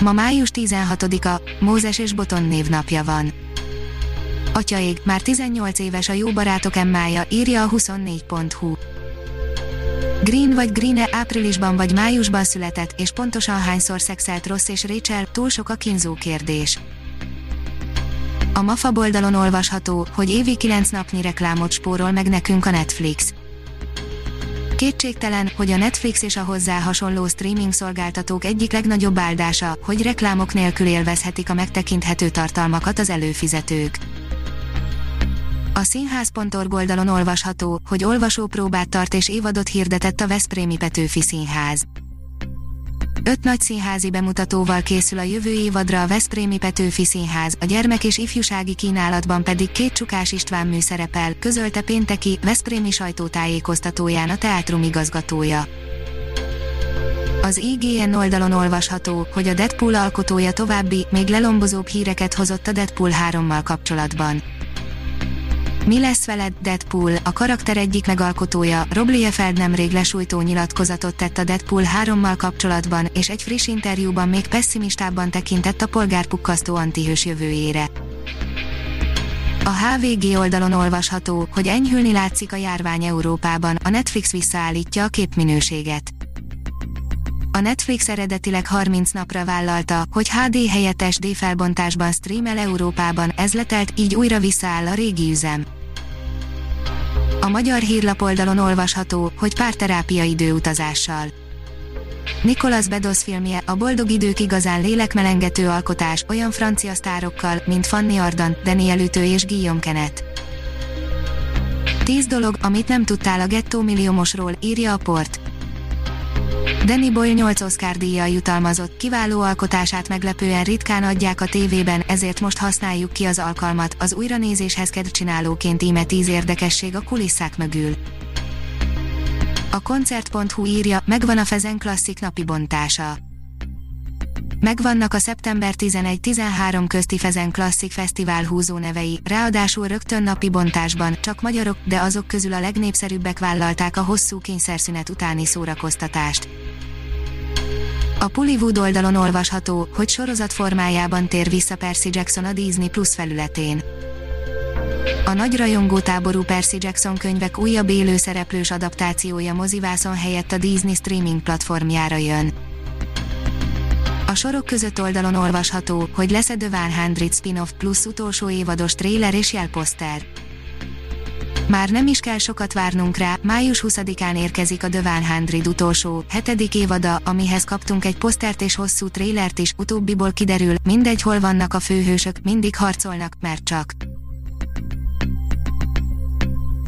Ma május 16-a, Mózes és Boton névnapja van. Atyaég, már 18 éves a jó barátok emmája, írja a 24.hu. Green vagy Green-e áprilisban vagy májusban született, és pontosan hányszor szexelt Ross és Rachel, túl sok a kínzó kérdés. A MAFA oldalon olvasható, hogy évi 9 napnyi reklámot spórol meg nekünk a Netflix. Kétségtelen, hogy a Netflix és a hozzá hasonló streaming szolgáltatók egyik legnagyobb áldása, hogy reklámok nélkül élvezhetik a megtekinthető tartalmakat az előfizetők. A színház.org oldalon olvasható, hogy olvasópróbát tart és évadot hirdetett a Veszprémi Petőfi Színház. Öt nagy színházi bemutatóval készül a jövő évadra a Veszprémi Petőfi Színház, a gyermek és ifjúsági kínálatban pedig két Csukás István mű szerepel, közölte pénteki, Veszprémi sajtótájékoztatóján a teátrum igazgatója. Az IGN oldalon olvasható, hogy a Deadpool alkotója további, még lelombozóbb híreket hozott a Deadpool 3-mal kapcsolatban. Mi lesz veled, Deadpool? A karakter egyik megalkotója, Rob Liefeld nemrég lesújtó nyilatkozatot tett a Deadpool 3-mal kapcsolatban, és egy friss interjúban még pessimistábban tekintett a polgárpukkasztó antihős jövőjére. A HVG oldalon olvasható, hogy enyhülni látszik a járvány Európában, a Netflix visszaállítja a képminőséget. A Netflix eredetileg 30 napra vállalta, hogy HD helyett SD felbontásban streamel Európában, ez letelt, így újra visszaáll a régi üzem. A magyar hírlap oldalon olvasható, hogy párterápia időutazással. Nicolas Bedos filmje, a boldog idők igazán lélekmelengető alkotás, olyan francia sztárokkal, mint Fanny Ardant, Daniel Ütő és Guillaume Kenet. 10 dolog, amit nem tudtál a gettó milliómosról, írja a port. Danny Boyle 8 Oscar díjjal jutalmazott, kiváló alkotását meglepően ritkán adják a tévében, ezért most használjuk ki az alkalmat, az újranézéshez kedvcsinálóként íme 10 érdekesség a kulisszák mögül. A koncert.hu írja, megvan a Fezen klasszik napi bontása. Megvannak a szeptember 11-13 közti Fezen Klasszik Fesztivál húzó nevei, ráadásul rögtön napi bontásban, csak magyarok, de azok közül a legnépszerűbbek vállalták a hosszú kényszerszünet utáni szórakoztatást. A Pullywood oldalon olvasható, hogy sorozat formájában tér vissza Percy Jackson a Disney Plus felületén. A nagy rajongótáború Percy Jackson könyvek újabb élőszereplős adaptációja mozivászon helyett a Disney streaming platformjára jön. A sorok között oldalon olvasható, hogy lesz a The 100 spin-off plusz utolsó évados tréler és jelposzter. Már nem is kell sokat várnunk rá, május 20-án érkezik a The 100 utolsó, hetedik évada, amihez kaptunk egy posztert és hosszú trélert is, utóbbiból kiderül, mindegy hol vannak a főhősök, mindig harcolnak, mert csak.